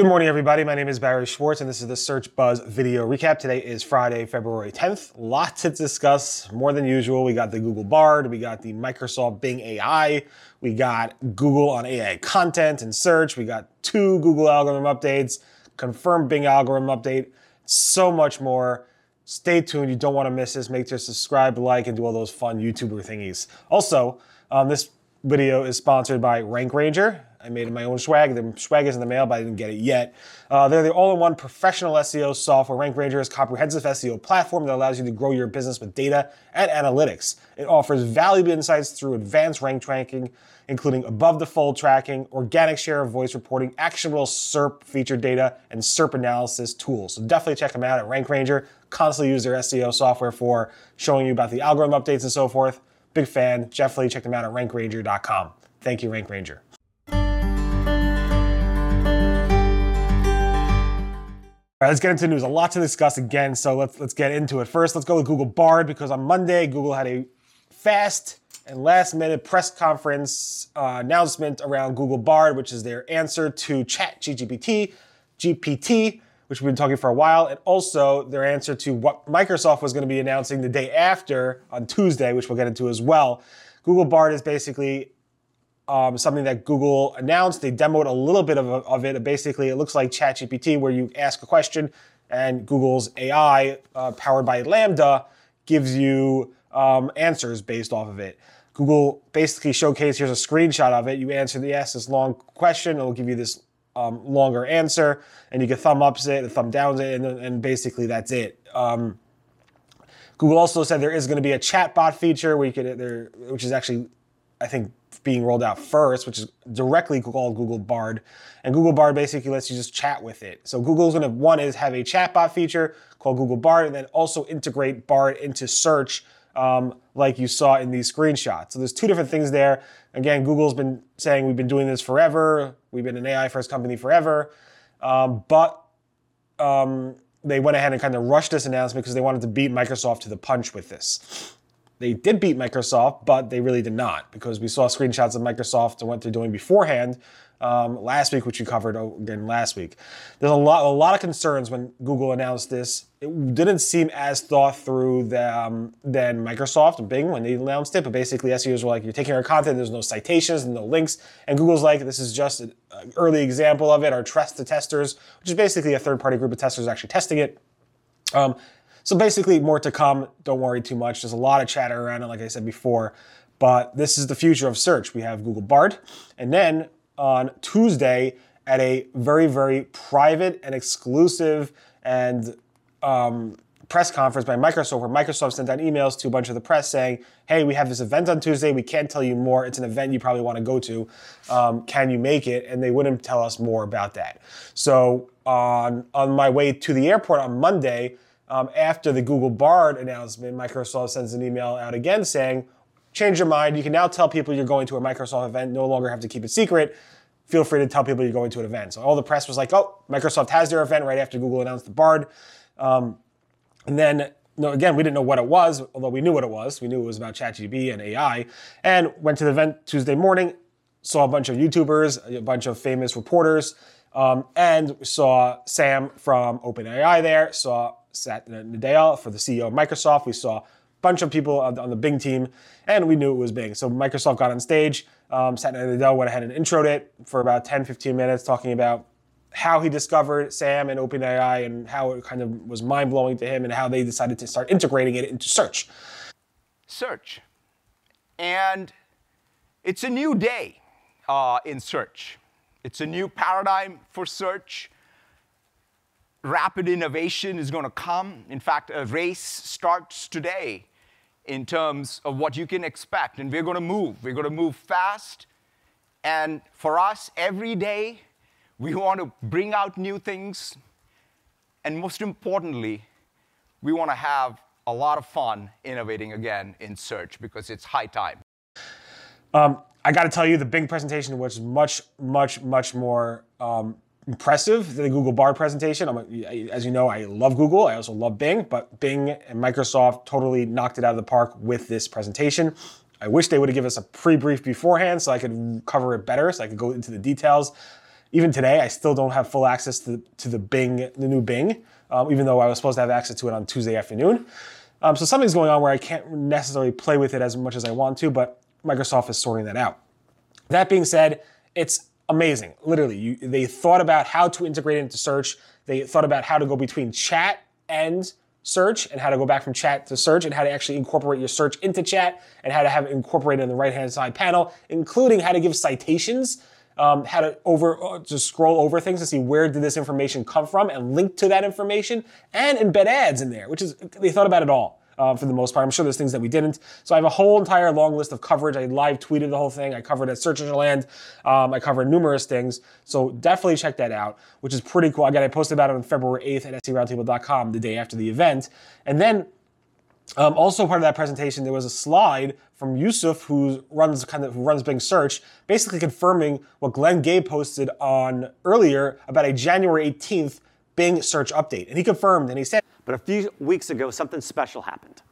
Good morning, everybody. My name is Barry Schwartz, and this is the Search Buzz video recap. Today is Friday, February 10th. Lots to discuss, more than usual. We got the Google Bard, we got the Microsoft Bing AI, we got Google on AI content and search, we got two Google algorithm updates, confirmed Bing algorithm update, so much more. Stay tuned. You don't want to miss this. Make sure to subscribe, like, and do all those fun YouTuber thingies. Also, um, this video is sponsored by Rank Ranger. I made my own swag. The swag is in the mail, but I didn't get it yet. Uh, they're the all-in-one professional SEO software. Rank Ranger is comprehensive SEO platform that allows you to grow your business with data and analytics. It offers valuable insights through advanced rank tracking, including above the fold tracking, organic share of voice reporting, actionable SERP feature data, and SERP analysis tools. So definitely check them out at Rank Ranger. Constantly use their SEO software for showing you about the algorithm updates and so forth. Big fan. Definitely check them out at rankranger.com. Thank you, Rank Ranger. All right, let's get into news. A lot to discuss again, so let's let's get into it. First, let's go with Google Bard because on Monday, Google had a fast and last minute press conference uh, announcement around Google Bard, which is their answer to Chat GPT, GPT, which we've been talking for a while, and also their answer to what Microsoft was going to be announcing the day after on Tuesday, which we'll get into as well. Google Bard is basically um, something that Google announced. They demoed a little bit of, of it. Basically, it looks like ChatGPT, where you ask a question and Google's AI, uh, powered by LaMDA, gives you um, answers based off of it. Google basically showcased here's a screenshot of it. You answer the ask this long question, it'll give you this um, longer answer, and you can thumb ups it, thumb downs it, and, and basically that's it. Um, Google also said there is going to be a chatbot feature where you could, there, which is actually, I think, being rolled out first, which is directly called Google Bard. And Google Bard basically lets you just chat with it. So Google's gonna, one is have a chatbot feature called Google Bard, and then also integrate Bard into search um, like you saw in these screenshots. So there's two different things there. Again, Google's been saying we've been doing this forever. We've been an AI first company forever. Um, but um, they went ahead and kind of rushed this announcement because they wanted to beat Microsoft to the punch with this. They did beat Microsoft, but they really did not because we saw screenshots of Microsoft and what they're doing beforehand um, last week, which we covered again last week. There's a lot, a lot of concerns when Google announced this. It didn't seem as thought through than, um, than Microsoft and Bing when they announced it. But basically, SEOs were like, "You're taking our content. There's no citations and no links." And Google's like, "This is just an early example of it. Our trust the testers, which is basically a third-party group of testers actually testing it." Um, so basically, more to come. Don't worry too much. There's a lot of chatter around it, like I said before. But this is the future of search. We have Google Bard. And then on Tuesday, at a very, very private and exclusive and um, press conference by Microsoft, where Microsoft sent out emails to a bunch of the press saying, hey, we have this event on Tuesday. We can't tell you more. It's an event you probably want to go to. Um, can you make it? And they wouldn't tell us more about that. So on, on my way to the airport on Monday, um, after the Google Bard announcement, Microsoft sends an email out again saying, change your mind. You can now tell people you're going to a Microsoft event, no longer have to keep it secret. Feel free to tell people you're going to an event. So all the press was like, oh, Microsoft has their event right after Google announced the Bard. Um, and then, no, again, we didn't know what it was, although we knew what it was. We knew it was about ChatGPT and AI. And went to the event Tuesday morning, saw a bunch of YouTubers, a bunch of famous reporters, um, and saw Sam from OpenAI there, saw Satya Nadella for the CEO of Microsoft. We saw a bunch of people on, the Bing team, and we knew it was Bing. So Microsoft got on stage. Um, Satya Nadella went ahead and introed it for about 10, 15 minutes, talking about how he discovered Sam and OpenAI and how it kind of was mind blowing to him and how they decided to start integrating it into search. Search. And it's a new day uh, in search. It's a new paradigm for search rapid innovation is going to come. In fact, a race starts today in terms of what you can expect. And we're going to move. We're going to move fast. And for us, every day, we want to bring out new things. And most importantly, we want to have a lot of fun innovating again in search because it's high time. Um, I got to tell you, the Bing presentation was much, much, much more um, impressive the Google Bard presentation. As you know, I love Google. I also love Bing, but Bing and Microsoft totally knocked it out of the park with this presentation. I wish they would have given us a pre-brief beforehand so I could cover it better, so I could go into the details. even today, I still don't have full access to, to the Bing, the new Bing, um, even though I was supposed to have access to it on Tuesday afternoon. Um, so something's going on where I can't necessarily play with it as much as I want to, but Microsoft is sorting that out. That being said, it's amazing. Literally, you, they thought about how to integrate into search. They thought about how to go between chat and search and how to go back from chat to search and how to actually incorporate your search into chat and how to have it incorporated in the right hand side panel, including how to give citations, um, how to over uh, to scroll over things to see where did this information come from and link to that information and embed ads in there, which is they thought about it all uh, for the most part. I'm sure there's things that we didn't. So I have a whole entire long list of coverage. I live tweeted the whole thing. I covered at Search Engine Land. Um, I covered numerous things. So definitely check that out, which is pretty cool. Again, I posted about it on February 8th at seroundtable.com, the day after the event. And then um, also part of that presentation, there was a slide from Yusuf, who runs kind of who runs Bing Search, basically confirming what Glenn Gabe posted on earlier about a January 18th Bing Search update. And he confirmed and he said, but a few weeks ago, something special happened.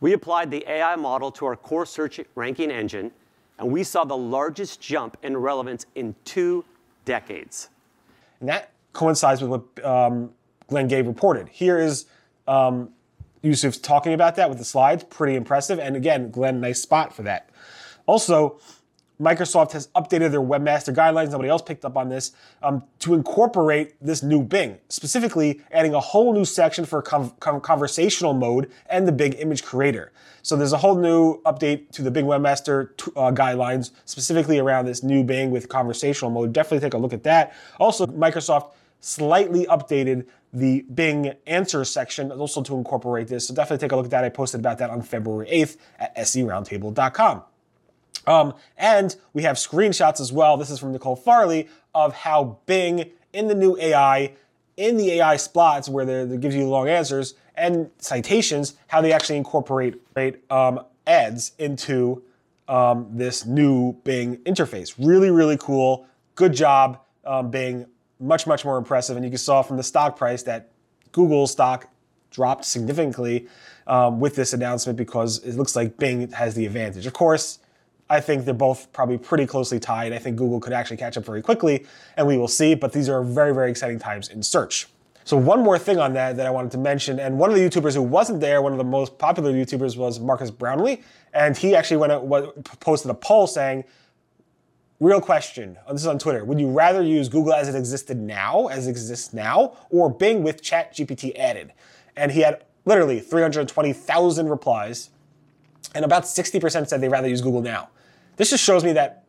We applied the AI model to our core search ranking engine, and we saw the largest jump in relevance in two decades. And that coincides with what um, Glenn Gabe reported. Here is um, Yusuf talking about that with the slides. Pretty impressive. And again, Glenn, nice spot for that. Also, Microsoft has updated their webmaster guidelines, nobody else picked up on this, um, to incorporate this new Bing, specifically adding a whole new section for conversational mode and the Bing image creator. So there's a whole new update to the Bing webmaster t- uh, guidelines, specifically around this new Bing with conversational mode. Definitely take a look at that. Also, Microsoft slightly updated the Bing answer section also to incorporate this. So definitely take a look at that. I posted about that on February 8th at seroundtable.com. Um, and we have screenshots as well. This is from Nicole Farley of how Bing in the new AI, in the AI spots where they gives you long answers and citations, how they actually incorporate um, ads into um, this new Bing interface. Really, really cool. Good job, um, Bing. Much, much more impressive. And you can saw from the stock price that Google stock dropped significantly um, with this announcement because it looks like Bing has the advantage. Of course, I think they're both probably pretty closely tied. I think Google could actually catch up very quickly, and we will see. But these are very, very exciting times in search. So one more thing on that that I wanted to mention, and one of the YouTubers who wasn't there, one of the most popular YouTubers was Marques Brownlee, and he actually went out, posted a poll saying, "Real question. This is on Twitter. Would you rather use Google as it existed now, as it exists now, or Bing with ChatGPT added?" And he had literally 320,000 replies, and about 60% said they'd rather use Google now. This just shows me that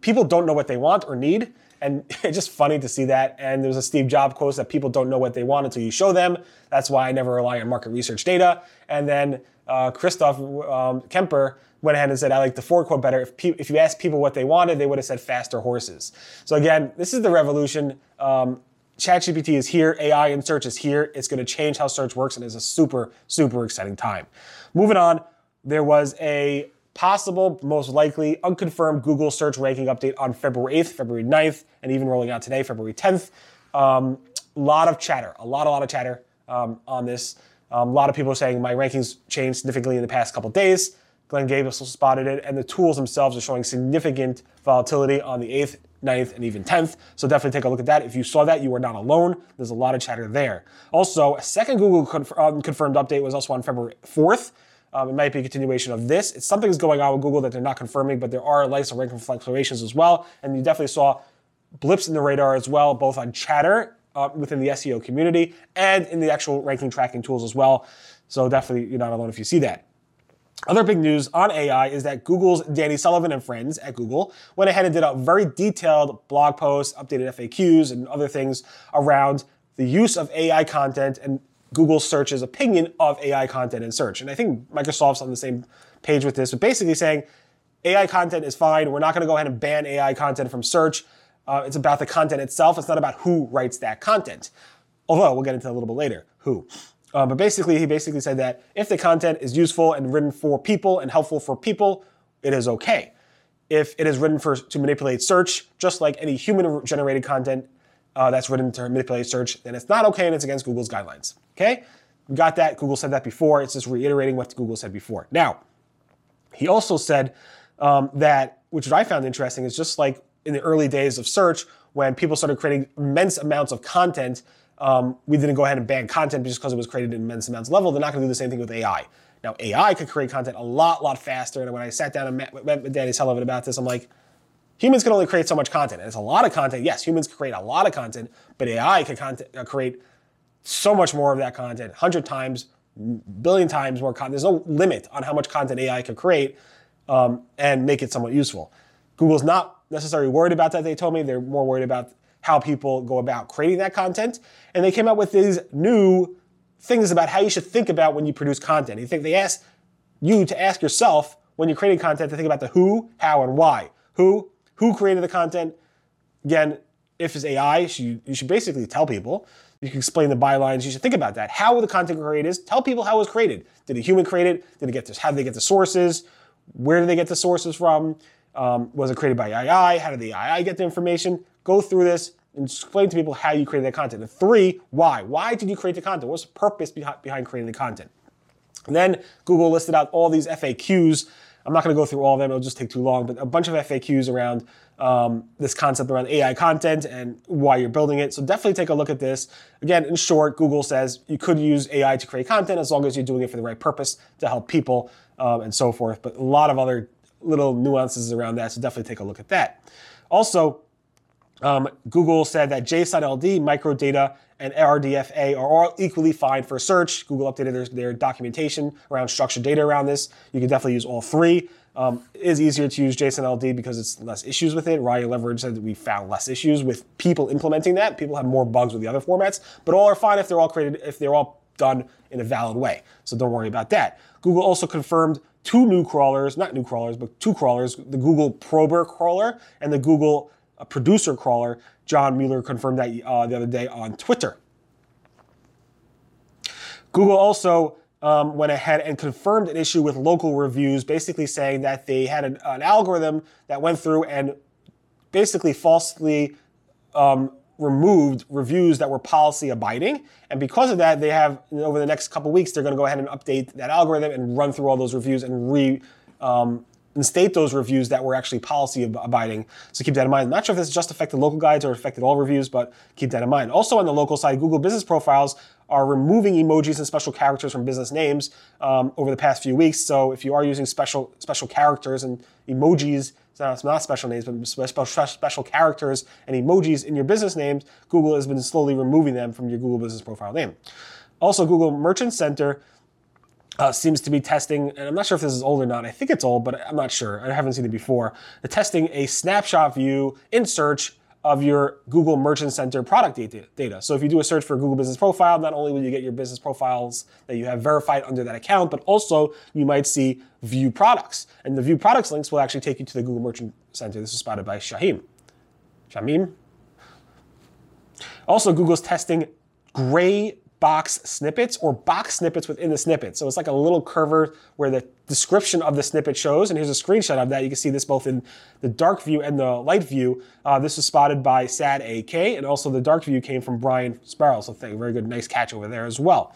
people don't know what they want or need. And it's just funny to see that. And there's a Steve Jobs quote that people don't know what they want until you show them. That's why I never rely on market research data. And then uh, Christoph um, Kemper went ahead and said, I like the Ford quote better. If, pe- if you asked people what they wanted, they would have said faster horses. So again, this is the revolution. Um, ChatGPT is here, AI in search is here. It's going to change how search works, and it's a super, super exciting time. Moving on, there was a possible, most likely, unconfirmed Google search ranking update on February 8th, February 9th, and even rolling out today, February 10th. A um, lot of chatter, a lot, a lot of chatter um, on this. Um, a lot of people are saying my rankings changed significantly in the past couple days. Glenn Gabe also spotted it, and the tools themselves are showing significant volatility on the 8th, 9th, and even 10th. So definitely take a look at that. If you saw that, you are not alone. There's a lot of chatter there. Also, a second Google conf- um, confirmed update was also on February 4th. Um, it might be a continuation of this. It's something's going on with Google that they're not confirming, but there are likes of ranking fluctuations as well. And you definitely saw blips in the radar as well, both on chatter uh, within the SEO community and in the actual ranking tracking tools as well. So definitely you're not alone if you see that. Other big news on AI is that Google's Danny Sullivan and friends at Google went ahead and did a very detailed blog post, updated FAQs, and other things around the use of AI content and Google search's opinion of AI content in search. And I think Microsoft's on the same page with this, but basically saying AI content is fine. We're not going to go ahead and ban AI content from search. Uh, it's about the content itself. It's not about who writes that content. Although we'll get into that a little bit later who. Uh, but basically, he basically said that if the content is useful and written for people and helpful for people, it is okay. If it is written for to manipulate search, just like any human-generated content uh, that's written to manipulate search, then it's not okay and it's against Google's guidelines. Okay? We got that. Google said that before. It's just reiterating what Google said before. Now, he also said um, that, which I found interesting, is just like in the early days of search, when people started creating immense amounts of content. Um, we didn't go ahead and ban content just because it was created in immense amounts level. They're not going to do the same thing with AI. Now, AI could create content a lot, lot faster. And when I sat down and met, met with Danny Sullivan about this, I'm like, humans can only create so much content. And it's a lot of content. Yes, humans can create a lot of content, but AI can content, uh, create so much more of that content, 100 times, billion times more content. There's no limit on how much content AI can create um, and make it somewhat useful. Google's not necessarily worried about that, they told me. They're more worried about how people go about creating that content. And they came out with these new things about how you should think about when you produce content. You think they ask you to ask yourself when you're creating content to think about the who, how, and why. Who, who created the content? Again, if it's AI, you should basically tell people. You can explain the bylines. You should think about that. How the content created is. Tell people how it was created. Did a human create it? Did it get this? How did they get the sources? Where did they get the sources from? Um, was it created by AI? How did the AI get the information? Go through this and explain to people how you created that content. And three, why? Why did you create the content? What's the purpose behind creating the content? And then Google listed out all these FAQs. I'm not going to go through all of them, it'll just take too long, but a bunch of FAQs around um, this concept around AI content and why you're building it. So definitely take a look at this. Again, in short, Google says you could use AI to create content as long as you're doing it for the right purpose to help people um, and so forth. But a lot of other little nuances around that, so definitely take a look at that. Also, um, Google said that JSON LD, microdata, and RDFA are all equally fine for search. Google updated their, their documentation around structured data around this. You can definitely use all three. Um, it is easier to use JSON LD because it's less issues with it. Ryan Levering said that we found less issues with people implementing that. People have more bugs with the other formats, but all are fine if they're all created, if they're all done in a valid way. So don't worry about that. Google also confirmed two new crawlers, not new crawlers, but two crawlers, the Google Prober crawler and the Google producer crawler. John Mueller confirmed that uh, the other day on Twitter. Google also um, went ahead and confirmed an issue with local reviews, basically saying that they had an, an algorithm that went through and basically falsely um, removed reviews that were policy abiding. And because of that, they have, over the next couple weeks, they're going to go ahead and update that algorithm and run through all those reviews and re um, and state those reviews that were actually policy abiding. So keep that in mind. I'm not sure if this just affected local guides or affected all reviews, but keep that in mind. Also on the local side, Google Business Profiles are removing emojis and special characters from business names um, over the past few weeks. So if you are using special special characters and emojis, it's not special names, but special, special characters and emojis in your business names, Google has been slowly removing them from your Google Business Profile name. Also, Google Merchant Center uh, seems to be testing, and I'm not sure if this is old or not. I think it's old, but I'm not sure. I haven't seen it before. They're testing a snapshot view in search of your Google Merchant Center product data. So if you do a search for Google Business Profile, not only will you get your business profiles that you have verified under that account, but also you might see view products. And the view products links will actually take you to the Google Merchant Center. This is spotted by Shahim. Shamim. Also, Google's testing gray box snippets or box snippets within the snippet. So it's like a little curver where the description of the snippet shows. And here's a screenshot of that. You can see this both in the dark view and the light view. Uh, this was spotted by Saad AK, and also the dark view came from Brian Sparrow. So thank, very good, nice catch over there as well.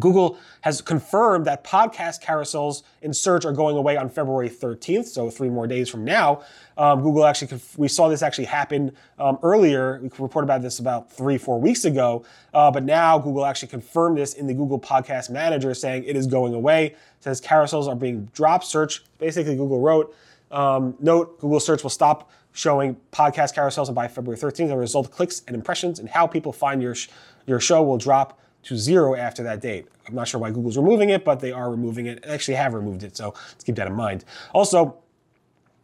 Google has confirmed that podcast carousels in search are going away on February 13th, so three more days from now. Um, Google actually, we saw this actually happen um, earlier. We reported about this about three, four weeks ago, uh, but now Google actually confirmed this in the Google Podcast Manager, saying it is going away. It says carousels are being dropped. Search, basically, Google wrote, um, note Google search will stop showing podcast carousels by February 13th. As a result, clicks and impressions and how people find your sh- your show will drop to zero after that date. I'm not sure why Google's removing it, but they are removing it. They actually have removed it, so let's keep that in mind. Also,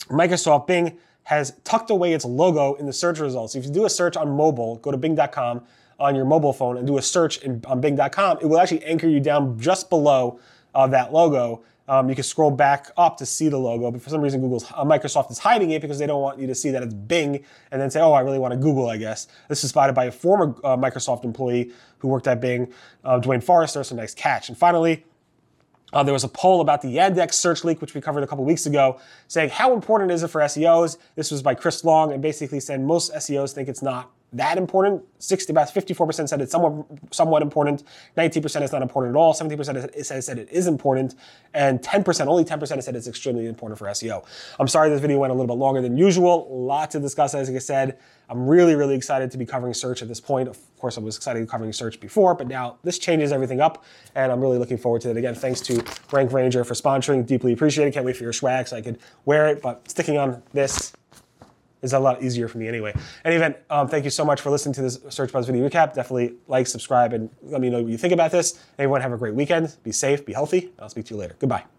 Microsoft Bing has tucked away its logo in the search results. If you do a search on mobile, go to bing.com on your mobile phone and do a search in, on bing.com, it will actually anchor you down just below uh, that logo um, you can scroll back up to see the logo, but for some reason, Google's uh, Microsoft is hiding it because they don't want you to see that it's Bing and then say, "Oh, I really want to Google." I guess this is spotted by a former uh, Microsoft employee who worked at Bing, uh, Duane Forrester. So nice catch. And finally. Uh, there was a poll about the Yandex search leak, which we covered a couple weeks ago, saying how important is it for SEOs? This was by Chris Long, and basically said most SEOs think it's not that important. 60, about 54% said it's somewhat, somewhat important. 19% is not important at all. 17% said, said it is important. And 10%, only 10% said it's extremely important for SEO. I'm sorry this video went a little bit longer than usual. Lots to discuss, as I said. I'm really, really excited to be covering search at this point. Of course, I was excited covering search before, but now this changes everything up, and I'm really looking forward to it. Again, thanks to Rank Ranger for sponsoring. Deeply appreciated. Can't wait for your swag so I could wear it, but sticking on this is a lot easier for me anyway. Any event, um, thank you so much for listening to this Search Buzz video recap. Definitely like, subscribe, and let me know what you think about this. Everyone have a great weekend. Be safe, be healthy. I'll speak to you later. Goodbye.